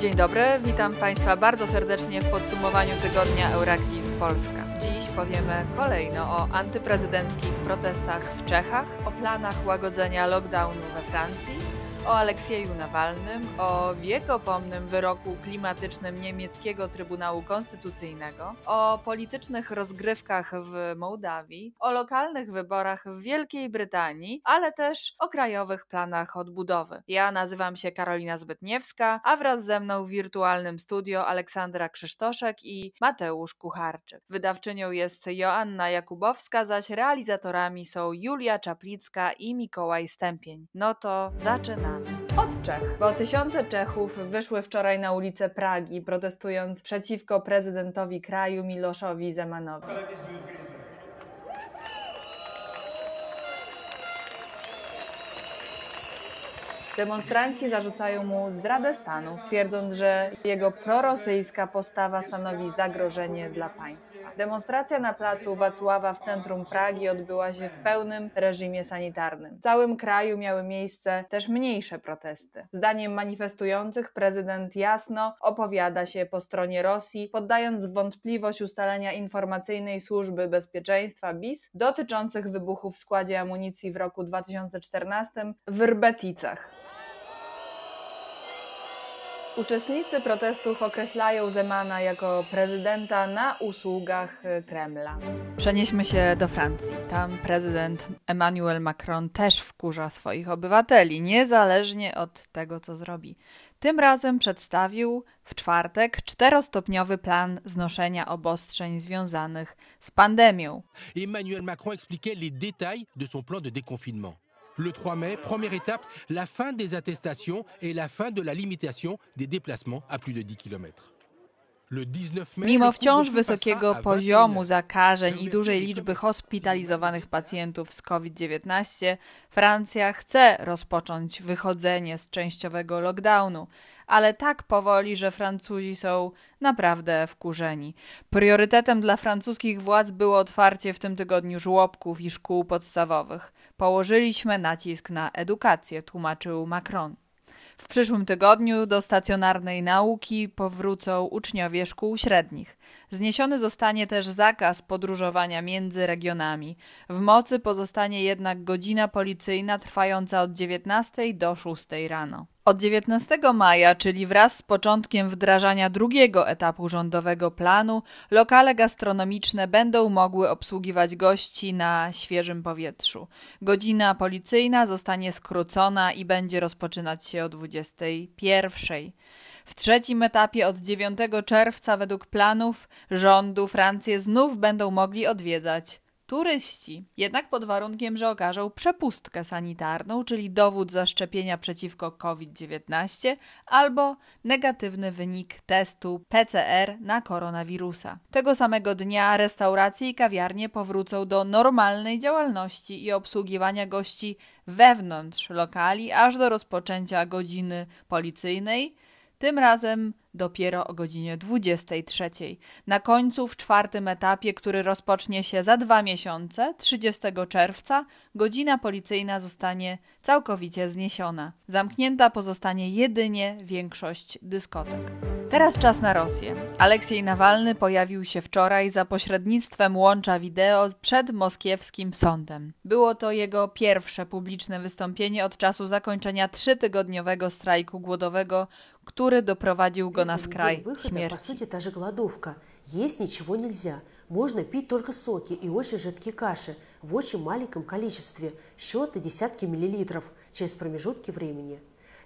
Dzień dobry, witam Państwa bardzo serdecznie w podsumowaniu tygodnia Euractiv Polska. Dziś powiemy kolejno o antyprezydenckich protestach w Czechach, o planach łagodzenia lockdownu we Francji, o Aleksieju Nawalnym, o wiekopomnym wyroku klimatycznym niemieckiego Trybunału Konstytucyjnego, o politycznych rozgrywkach w Mołdawii, o lokalnych wyborach w Wielkiej Brytanii, ale też o krajowych planach odbudowy. Ja nazywam się Karolina Zbytniewska, a wraz ze mną w wirtualnym studio Aleksandra Krzysztoszek i Mateusz Kucharczyk. Wydawczynią jest Joanna Jakubowska, zaś realizatorami są Julia Czaplicka i Mikołaj Stępień. No to zaczynamy. Od Czech, bo tysiące Czechów wyszły wczoraj na ulice Pragi, protestując przeciwko prezydentowi kraju Miloszowi Zemanowi. Demonstranci zarzucają mu zdradę stanu, twierdząc, że jego prorosyjska postawa stanowi zagrożenie dla państwa. Demonstracja na placu Wacława w centrum Pragi odbyła się w pełnym reżimie sanitarnym. W całym kraju miały miejsce też mniejsze protesty. Zdaniem manifestujących prezydent jasno opowiada się po stronie Rosji, poddając wątpliwość ustalenia informacyjnej służby bezpieczeństwa BIS dotyczących wybuchu w składzie amunicji w roku 2014 w Rbeticach. Uczestnicy protestów określają Zemana jako prezydenta na usługach Kremla. Przenieśmy się do Francji. Tam prezydent Emmanuel Macron też wkurza swoich obywateli, niezależnie od tego, co zrobi. Tym razem przedstawił w czwartek czterostopniowy plan znoszenia obostrzeń związanych z pandemią. Emmanuel Macron expliquait les détails de son plan de déconfinement. Le 3 mai, première étape, la fin des attestations et la fin de la limitation des déplacements à plus de 10 km. Mimo wciąż wysokiego poziomu zakażeń i dużej liczby hospitalizowanych pacjentów z COVID-19, Francja chce rozpocząć wychodzenie z częściowego lockdownu, ale tak powoli, że Francuzi są naprawdę wkurzeni. Priorytetem dla francuskich władz było otwarcie w tym tygodniu żłobków i szkół podstawowych. Położyliśmy nacisk na edukację, tłumaczył Macron. W przyszłym tygodniu do stacjonarnej nauki powrócą uczniowie szkół średnich. Zniesiony zostanie też zakaz podróżowania między regionami. W mocy pozostanie jednak godzina policyjna trwająca od 19 do 6 rano. Od 19 maja, czyli wraz z początkiem wdrażania drugiego etapu rządowego planu, lokale gastronomiczne będą mogły obsługiwać gości na świeżym powietrzu. Godzina policyjna zostanie skrócona i będzie rozpoczynać się o 21. W trzecim etapie od 9 czerwca według planów rządu Francję znów będą mogli odwiedzać turyści. Jednak pod warunkiem, że okażą przepustkę sanitarną, czyli dowód zaszczepienia przeciwko COVID-19 albo negatywny wynik testu PCR na koronawirusa. Tego samego dnia restauracje i kawiarnie powrócą do normalnej działalności i obsługiwania gości wewnątrz lokali aż do rozpoczęcia godziny policyjnej tym razem dopiero o godzinie 23. Na końcu, w czwartym etapie, który rozpocznie się za dwa miesiące, 30 czerwca, godzina policyjna zostanie całkowicie zniesiona. Zamknięta pozostanie jedynie większość dyskotek. Teraz czas na Rosję. Aleksiej Nawalny pojawił się wczoraj za pośrednictwem łącza wideo przed moskiewskim sądem. Było to jego pierwsze publiczne wystąpienie od czasu zakończenia trzytygodniowego strajku głodowego, który doprowadził go na skraj śmierci. По сути, та же голодовка. Есть ничего нельзя. Можно пить только соки и очень жидкие каши в очень маленьком количестве, счеты десятки миллилитров через промежутки времени.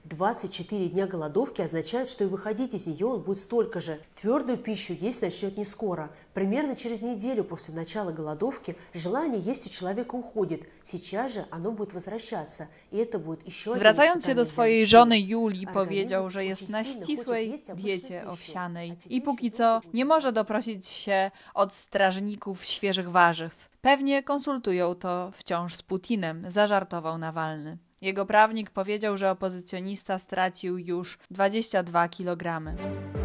24 дня голодовки означает, что и выходить из нее он будет столько же. Твердую пищу есть начнет не скоро. Примерно через неделю после начала голодовки желание есть у человека уходит. Сейчас же оно будет возвращаться. И это будет еще Zwracając do swojej żony Julii, powiedział, że jest na ścisłej diecie owsianej i póki co nie może doprosić się od strażników świeżych warzyw. Pewnie konsultują to wciąż z Putinem, zażartował Nawalny. Jego prawnik powiedział, że opozycjonista stracił już 22 kg.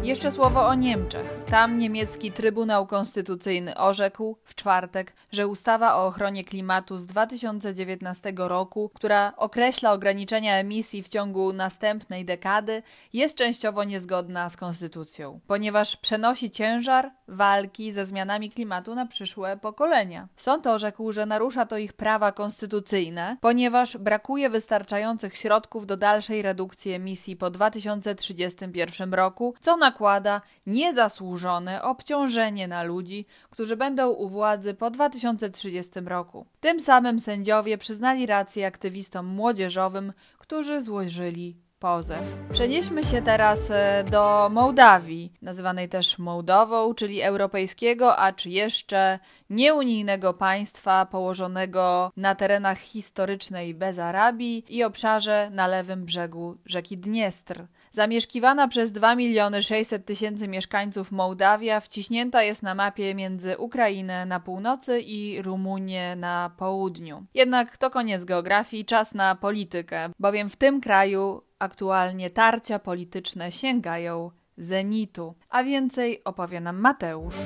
Jeszcze słowo o Niemczech. Tam niemiecki Trybunał Konstytucyjny orzekł w czwartek, że ustawa o ochronie klimatu z 2019 roku, która określa ograniczenia emisji w ciągu następnej dekady, jest częściowo niezgodna z konstytucją, ponieważ przenosi ciężar walki ze zmianami klimatu na przyszłe pokolenia. Sąd orzekł, że narusza to ich prawa konstytucyjne, ponieważ brakuje wystarczających środków do dalszej redukcji emisji po 2031 roku, co nakłada niezasłużone obciążenie na ludzi, którzy będą u władzy po 2030 roku. Tym samym sędziowie przyznali rację aktywistom młodzieżowym, którzy złożyli pozew. Przenieśmy się teraz e, do Mołdawii, nazywanej też Mołdową, czyli europejskiego, a czy jeszcze nieunijnego państwa położonego na terenach historycznej Bezarabii i obszarze na lewym brzegu rzeki Dniestr. Zamieszkiwana przez 2 miliony 600 tysięcy mieszkańców Mołdawia wciśnięta jest na mapie między Ukrainę na północy i Rumunię na południu. Jednak to koniec geografii, czas na politykę, bowiem w tym kraju aktualnie tarcia polityczne sięgają zenitu. A więcej opowie nam Mateusz.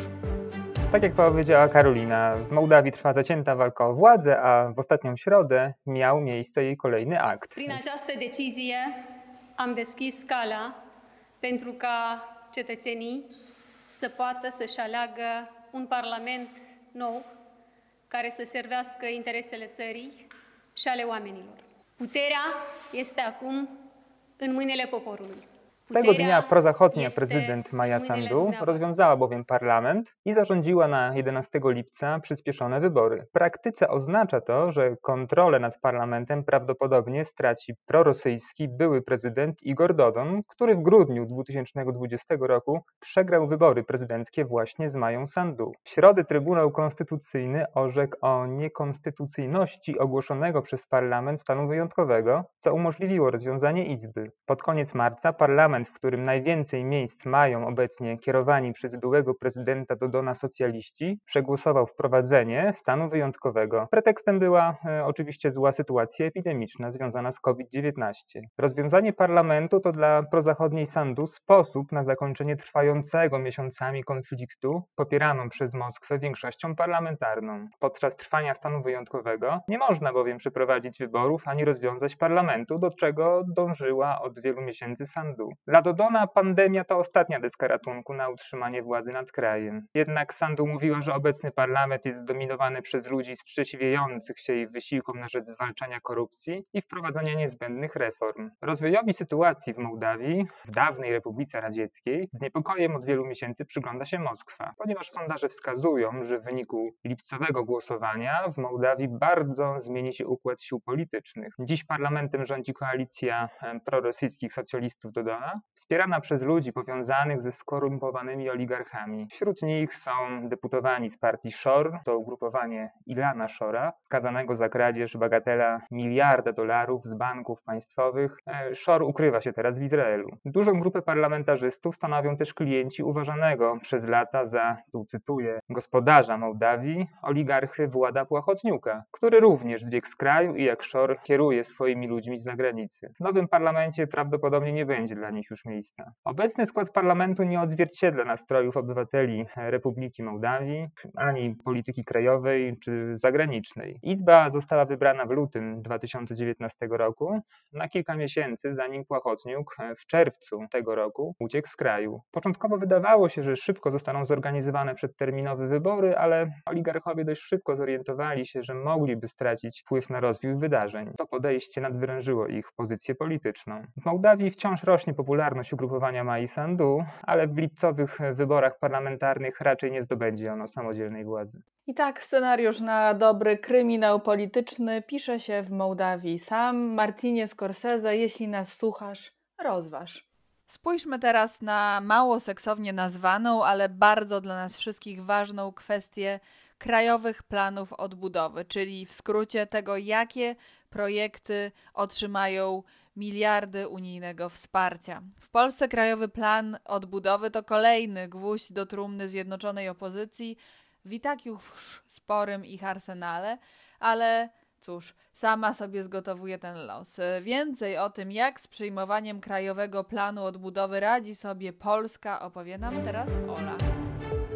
Tak jak powiedziała Karolina, w Mołdawii trwa zacięta walka o władzę, a w ostatnią środę miał miejsce jej kolejny akt. Prin această decizie am deschis scala pentru ca cetățenii să poată să-și aleagă un parlament nou care să servească interesele țării și ale oamenilor. Puterea este acum în mâinile poporului. Tego dnia prozachodnia prezydent Maja Sandu rozwiązała bowiem parlament i zarządziła na 11 lipca przyspieszone wybory. W praktyce oznacza to, że kontrolę nad parlamentem prawdopodobnie straci prorosyjski były prezydent Igor Dodon, który w grudniu 2020 roku przegrał wybory prezydenckie właśnie z Mają Sandu. W środę Trybunał Konstytucyjny orzekł o niekonstytucyjności ogłoszonego przez parlament stanu wyjątkowego, co umożliwiło rozwiązanie izby. Pod koniec marca parlament w którym najwięcej miejsc mają obecnie kierowani przez byłego prezydenta Dodona socjaliści, przegłosował wprowadzenie stanu wyjątkowego. Pretekstem była e, oczywiście zła sytuacja epidemiczna związana z COVID-19. Rozwiązanie parlamentu to dla prozachodniej Sandu sposób na zakończenie trwającego miesiącami konfliktu popieraną przez Moskwę większością parlamentarną. Podczas trwania stanu wyjątkowego nie można bowiem przeprowadzić wyborów ani rozwiązać parlamentu, do czego dążyła od wielu miesięcy Sandu. Dla Dodona pandemia to ostatnia deska ratunku na utrzymanie władzy nad krajem. Jednak Sandu mówiła, że obecny parlament jest zdominowany przez ludzi sprzeciwiających się jej wysiłkom na rzecz zwalczania korupcji i wprowadzania niezbędnych reform. Rozwojowi sytuacji w Mołdawii, w dawnej Republice Radzieckiej, z niepokojem od wielu miesięcy przygląda się Moskwa, ponieważ sondaże wskazują, że w wyniku lipcowego głosowania w Mołdawii bardzo zmieni się układ sił politycznych. Dziś parlamentem rządzi koalicja prorosyjskich socjalistów Dodona, wspierana przez ludzi powiązanych ze skorumpowanymi oligarchami. Wśród nich są deputowani z partii Shor, to ugrupowanie Ilana Shora, skazanego za kradzież bagatela miliarda dolarów z banków państwowych. E, Shor ukrywa się teraz w Izraelu. Dużą grupę parlamentarzystów stanowią też klienci uważanego przez lata za, tu cytuję, gospodarza Mołdawii, oligarchy Włada Płachotniuka, który również zbiegł z kraju i jak Shor kieruje swoimi ludźmi z zagranicy. W nowym parlamencie prawdopodobnie nie będzie dla nich nich już miejsca. Obecny skład parlamentu nie odzwierciedla nastrojów obywateli Republiki Mołdawii, ani polityki krajowej czy zagranicznej. Izba została wybrana w lutym 2019 roku na kilka miesięcy, zanim Płachotniuk w czerwcu tego roku uciekł z kraju. Początkowo wydawało się, że szybko zostaną zorganizowane przedterminowe wybory, ale oligarchowie dość szybko zorientowali się, że mogliby stracić wpływ na rozwój wydarzeń. To podejście nadwyrężyło ich pozycję polityczną. W Mołdawii wciąż rośnie popularność popularność ugrupowania Mai Sandu, ale w lipcowych wyborach parlamentarnych raczej nie zdobędzie ono samodzielnej władzy. I tak scenariusz na dobry kryminał polityczny pisze się w Mołdawii. Sam Martinie Scorsese, jeśli nas słuchasz, rozważ. Spójrzmy teraz na mało seksownie nazwaną, ale bardzo dla nas wszystkich ważną kwestię krajowych planów odbudowy, czyli w skrócie tego, jakie projekty otrzymają miliardy unijnego wsparcia. W Polsce Krajowy Plan Odbudowy to kolejny gwóźdź do trumny zjednoczonej opozycji w tak już sporym ich arsenale, ale Cóż, sama sobie zgotowuje ten los. Więcej o tym, jak z przyjmowaniem Krajowego Planu Odbudowy radzi sobie Polska, opowie nam teraz Ola.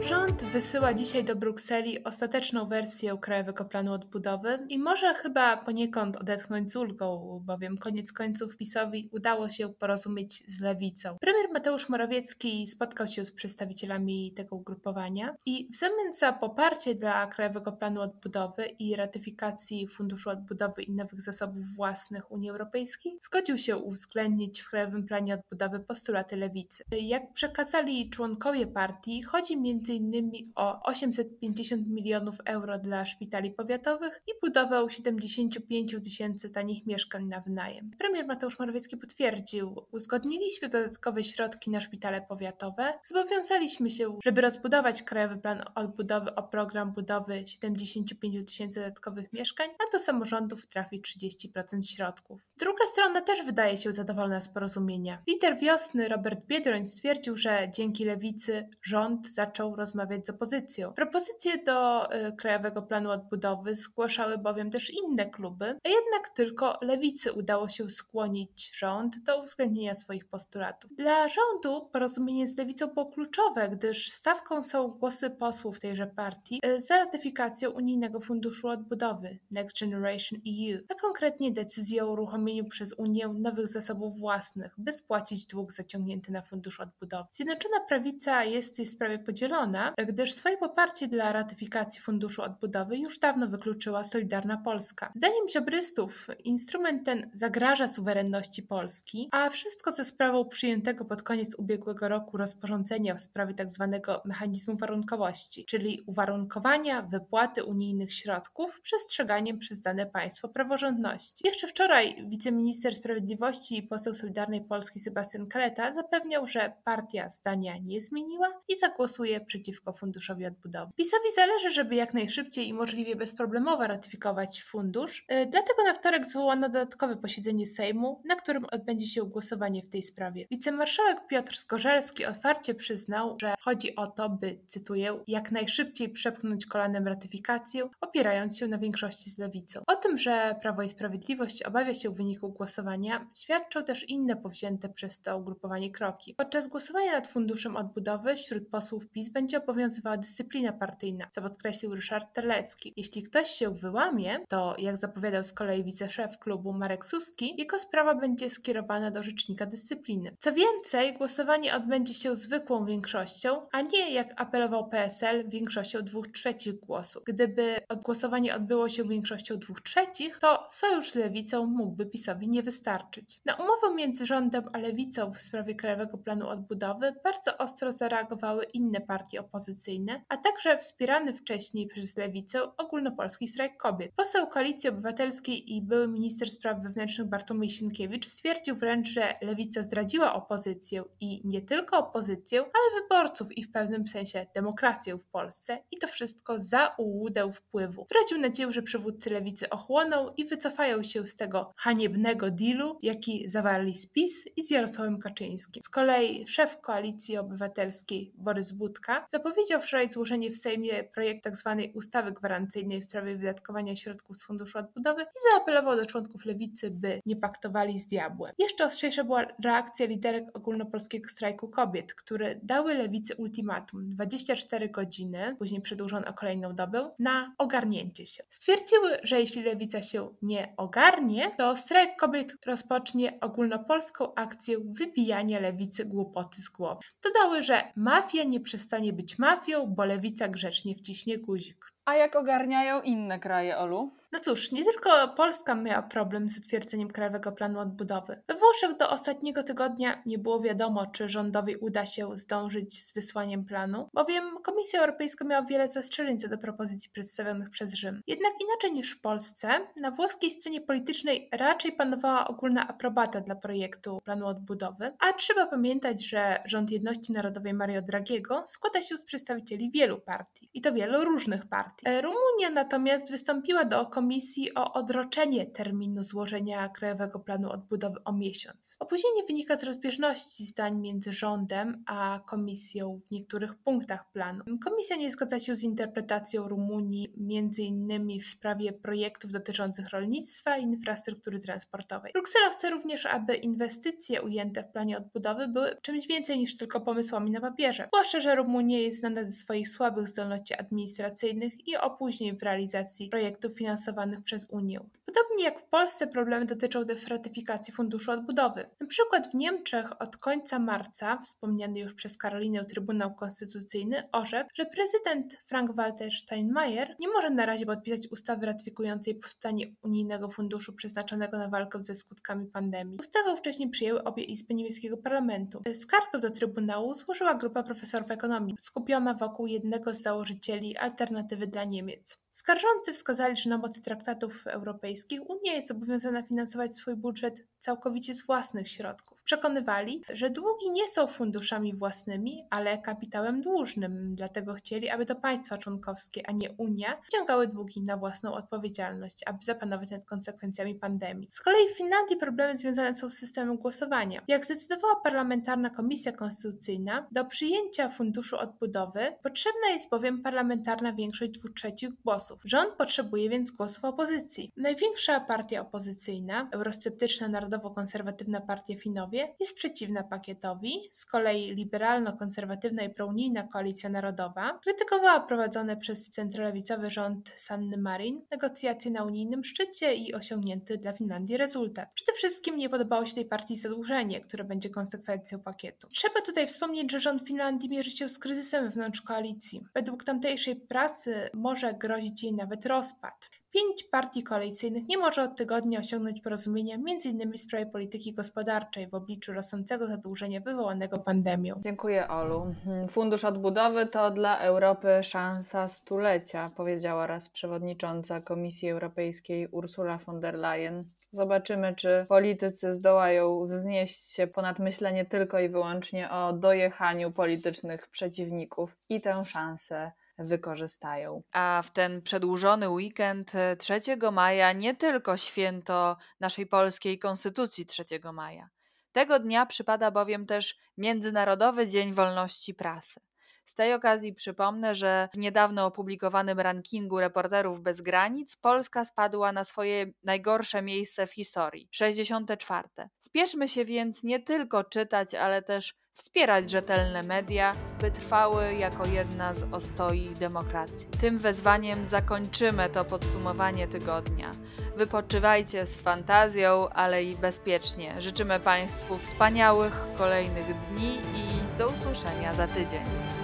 Rząd wysyła dzisiaj do Brukseli ostateczną wersję Krajowego Planu Odbudowy i może chyba poniekąd odetchnąć z ulgą, bowiem koniec końców PiSowi udało się porozumieć z lewicą. Premier Mateusz Morawiecki spotkał się z przedstawicielami tego ugrupowania i w zamian za poparcie dla Krajowego Planu Odbudowy i ratyfikacji Funduszu Odbudowy i nowych zasobów własnych Unii Europejskiej zgodził się uwzględnić w Krajowym Planie Odbudowy postulaty lewicy. Jak przekazali członkowie partii, chodzi między m.in. o 850 milionów euro dla szpitali powiatowych i budowę 75 tysięcy tanich mieszkań na wynajem. Premier Mateusz Morawiecki potwierdził, uzgodniliśmy dodatkowe środki na szpitale powiatowe, zobowiązaliśmy się, żeby rozbudować Krajowy Plan Odbudowy o program budowy 75 tysięcy dodatkowych mieszkań, a do samorządów trafi 30% środków. Druga strona też wydaje się zadowolona z porozumienia. Lider wiosny Robert Biedroń stwierdził, że dzięki lewicy rząd zaczął rozmawiać z opozycją. Propozycje do y, Krajowego Planu Odbudowy zgłaszały bowiem też inne kluby, a jednak tylko lewicy udało się skłonić rząd do uwzględnienia swoich postulatów. Dla rządu porozumienie z lewicą było kluczowe, gdyż stawką są głosy posłów tejże partii y, za ratyfikacją Unijnego Funduszu Odbudowy Next Generation EU, a konkretnie decyzję o uruchomieniu przez Unię nowych zasobów własnych, by spłacić dług zaciągnięty na Fundusz Odbudowy. Zjednoczona Prawica jest w tej sprawie podzielona, gdyż swoje poparcie dla ratyfikacji Funduszu Odbudowy już dawno wykluczyła Solidarna Polska. Zdaniem ziobrystów instrument ten zagraża suwerenności Polski, a wszystko ze sprawą przyjętego pod koniec ubiegłego roku rozporządzenia w sprawie tzw. Tak mechanizmu warunkowości, czyli uwarunkowania wypłaty unijnych środków przestrzeganiem przez dane państwo praworządności. Jeszcze wczoraj wiceminister sprawiedliwości i poseł Solidarnej Polski Sebastian Kaleta zapewniał, że partia zdania nie zmieniła i zagłosuje przeciwko przeciwko Funduszowi Odbudowy. PiSowi zależy, żeby jak najszybciej i możliwie bezproblemowo ratyfikować fundusz, y, dlatego na wtorek zwołano dodatkowe posiedzenie Sejmu, na którym odbędzie się głosowanie w tej sprawie. Wicemarszałek Piotr Skorzelski otwarcie przyznał, że chodzi o to, by, cytuję, jak najszybciej przepchnąć kolanem ratyfikację, opierając się na większości z lewicą. O tym, że Prawo i Sprawiedliwość obawia się wyniku głosowania, świadczą też inne powzięte przez to ugrupowanie kroki. Podczas głosowania nad Funduszem Odbudowy wśród posłów PiS będzie obowiązywała dyscyplina partyjna, co podkreślił Ryszard Terlecki. Jeśli ktoś się wyłamie, to jak zapowiadał z kolei wiceszef klubu Marek Suski, jego sprawa będzie skierowana do rzecznika dyscypliny. Co więcej, głosowanie odbędzie się zwykłą większością, a nie jak apelował PSL większością dwóch trzecich głosu. Gdyby głosowanie odbyło się większością dwóch trzecich, to sojusz z lewicą mógłby PiSowi nie wystarczyć. Na umowę między rządem a lewicą w sprawie Krajowego Planu Odbudowy bardzo ostro zareagowały inne partie opozycyjne, a także wspierany wcześniej przez lewicę ogólnopolski strajk kobiet. Poseł Koalicji Obywatelskiej i były minister spraw wewnętrznych Bartłomiej Sienkiewicz stwierdził wręcz, że lewica zdradziła opozycję i nie tylko opozycję, ale wyborców i w pewnym sensie demokrację w Polsce i to wszystko za ułudę wpływu. Wyraził nadzieję, że przywódcy lewicy ochłoną i wycofają się z tego haniebnego dealu, jaki zawarli z PiS i z Jarosławem Kaczyńskim. Z kolei szef Koalicji Obywatelskiej Borys Budka zapowiedział wczoraj złożenie w Sejmie projekt tzw. Tak ustawy gwarancyjnej w sprawie wydatkowania środków z Funduszu Odbudowy i zaapelował do członków lewicy, by nie paktowali z diabłem. Jeszcze ostrzejsza była reakcja liderek ogólnopolskiego strajku kobiet, które dały lewicy ultimatum 24 godziny, później przedłużono o kolejną dobę, na ogarnięcie się. Stwierdziły, że jeśli lewica się nie ogarnie, to strajk kobiet rozpocznie ogólnopolską akcję wybijania lewicy głupoty z głowy. Dodały, że mafia nie przestanie być być mafią, bo lewica grzecznie wciśnie guzik. A jak ogarniają inne kraje, Olu? No cóż, nie tylko Polska miała problem z zatwierdzeniem Krajowego Planu Odbudowy. We Włoszech do ostatniego tygodnia nie było wiadomo, czy rządowi uda się zdążyć z wysłaniem planu, bowiem Komisja Europejska miała wiele zastrzeżeń co do propozycji przedstawionych przez Rzym. Jednak inaczej niż w Polsce, na włoskiej scenie politycznej raczej panowała ogólna aprobata dla projektu planu odbudowy, a trzeba pamiętać, że rząd Jedności Narodowej Mario Draghiego składa się z przedstawicieli wielu partii, i to wielu różnych partii. Partii. Rumunia natomiast wystąpiła do komisji o odroczenie terminu złożenia Krajowego Planu Odbudowy o miesiąc. Opóźnienie wynika z rozbieżności zdań między rządem a komisją w niektórych punktach planu. Komisja nie zgadza się z interpretacją Rumunii innymi w sprawie projektów dotyczących rolnictwa i infrastruktury transportowej. Bruksela chce również, aby inwestycje ujęte w planie odbudowy były czymś więcej niż tylko pomysłami na papierze. Zwłaszcza, że Rumunia jest znana ze swoich słabych zdolności administracyjnych i opóźnień w realizacji projektów finansowanych przez Unię. Podobnie jak w Polsce problemy dotyczą też ratyfikacji Funduszu Odbudowy. Na przykład w Niemczech od końca marca wspomniany już przez Karolinę Trybunał Konstytucyjny orzekł, że prezydent Frank-Walter Steinmeier nie może na razie podpisać ustawy ratyfikującej powstanie unijnego funduszu przeznaczonego na walkę ze skutkami pandemii. Ustawę wcześniej przyjęły obie izby niemieckiego parlamentu. Skargę do Trybunału złożyła grupa profesorów ekonomii, skupiona wokół jednego z założycieli Alternatywy dla Niemiec. Skarżący wskazali, że na mocy traktatów europejskich Unia jest zobowiązana finansować swój budżet całkowicie z własnych środków. Przekonywali, że długi nie są funduszami własnymi, ale kapitałem dłużnym, dlatego chcieli, aby to państwa członkowskie, a nie Unia, wciągały długi na własną odpowiedzialność, aby zapanować nad konsekwencjami pandemii. Z kolei w Finlandii problemy związane są z systemem głosowania. Jak zdecydowała parlamentarna komisja konstytucyjna, do przyjęcia funduszu odbudowy potrzebna jest bowiem parlamentarna większość dwóch trzecich głosów. Rząd potrzebuje więc głosów opozycji. Największa partia opozycyjna, eurosceptyczna narodowo-konserwatywna partia Finowie, jest przeciwna pakietowi, z kolei liberalno-konserwatywna i prounijna Koalicja Narodowa krytykowała prowadzone przez centrolewicowy rząd Sanny Marin negocjacje na unijnym szczycie i osiągnięty dla Finlandii rezultat. Przede wszystkim nie podobało się tej partii zadłużenie, które będzie konsekwencją pakietu. Trzeba tutaj wspomnieć, że rząd Finlandii mierzy się z kryzysem wewnątrz koalicji. Według tamtejszej prasy może grozić jej nawet rozpad. Pięć partii koalicyjnych nie może od tygodnia osiągnąć porozumienia m.in. w sprawie polityki gospodarczej w obliczu rosnącego zadłużenia wywołanego pandemią. Dziękuję Olu. Fundusz Odbudowy to dla Europy szansa stulecia, powiedziała raz przewodnicząca Komisji Europejskiej Ursula von der Leyen. Zobaczymy, czy politycy zdołają wznieść się ponad myślenie tylko i wyłącznie o dojechaniu politycznych przeciwników i tę szansę wykorzystają. A w ten przedłużony weekend 3 maja nie tylko święto naszej polskiej konstytucji 3 maja. Tego dnia przypada bowiem też Międzynarodowy Dzień Wolności Prasy. Z tej okazji przypomnę, że w niedawno opublikowanym rankingu Reporterów Bez Granic Polska spadła na swoje najgorsze miejsce w historii 64. Spieszmy się więc nie tylko czytać, ale też wspierać rzetelne media, by trwały jako jedna z ostoi demokracji. Tym wezwaniem zakończymy to podsumowanie tygodnia. Wypoczywajcie z fantazją, ale i bezpiecznie. Życzymy Państwu wspaniałych kolejnych dni i do usłyszenia za tydzień.